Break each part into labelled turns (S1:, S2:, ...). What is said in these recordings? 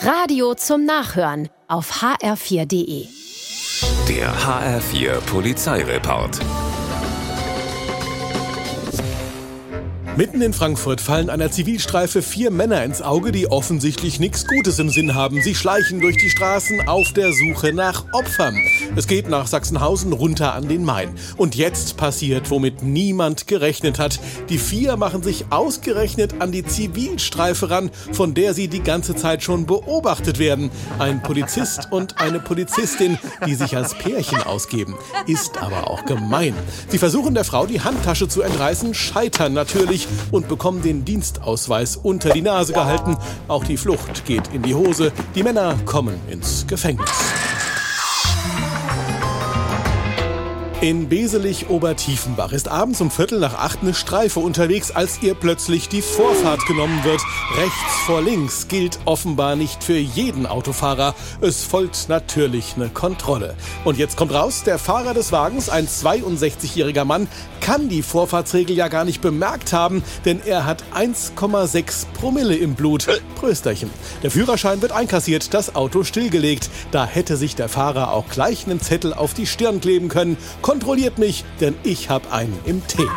S1: Radio zum Nachhören auf hr4.de.
S2: Der HR4 Polizeireport.
S3: Mitten in Frankfurt fallen einer Zivilstreife vier Männer ins Auge, die offensichtlich nichts Gutes im Sinn haben. Sie schleichen durch die Straßen auf der Suche nach Opfern. Es geht nach Sachsenhausen runter an den Main. Und jetzt passiert, womit niemand gerechnet hat. Die vier machen sich ausgerechnet an die Zivilstreife ran, von der sie die ganze Zeit schon beobachtet werden. Ein Polizist und eine Polizistin, die sich als Pärchen ausgeben. Ist aber auch gemein. Sie versuchen der Frau die Handtasche zu entreißen, scheitern natürlich und bekommen den Dienstausweis unter die Nase gehalten. Auch die Flucht geht in die Hose. Die Männer kommen ins Gefängnis. In Beselich-Obertiefenbach ist abends um Viertel nach acht eine Streife unterwegs, als ihr plötzlich die Vorfahrt genommen wird. Rechts vor links gilt offenbar nicht für jeden Autofahrer. Es folgt natürlich eine Kontrolle. Und jetzt kommt raus, der Fahrer des Wagens, ein 62-jähriger Mann, kann die Vorfahrtsregel ja gar nicht bemerkt haben, denn er hat 1,6 Promille im Blut. Prösterchen. Der Führerschein wird einkassiert, das Auto stillgelegt. Da hätte sich der Fahrer auch gleich einen Zettel auf die Stirn kleben können. Kontrolliert mich, denn ich hab einen im Tee.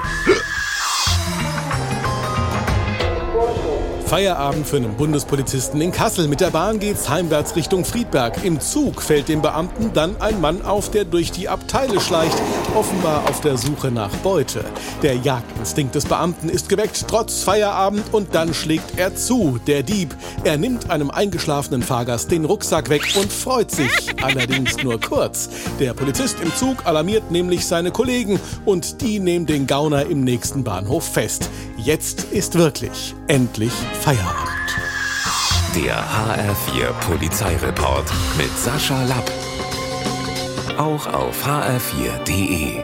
S3: Feierabend für einen Bundespolizisten in Kassel. Mit der Bahn geht's heimwärts Richtung Friedberg. Im Zug fällt dem Beamten dann ein Mann auf, der durch die Abteile schleicht, offenbar auf der Suche nach Beute. Der Jagdinstinkt des Beamten ist geweckt, trotz Feierabend, und dann schlägt er zu, der Dieb. Er nimmt einem eingeschlafenen Fahrgast den Rucksack weg und freut sich, allerdings nur kurz. Der Polizist im Zug alarmiert nämlich seine Kollegen und die nehmen den Gauner im nächsten Bahnhof fest. Jetzt ist wirklich endlich Feierabend.
S2: Der HR4 Polizeireport mit Sascha Lapp. Auch auf hr4.de.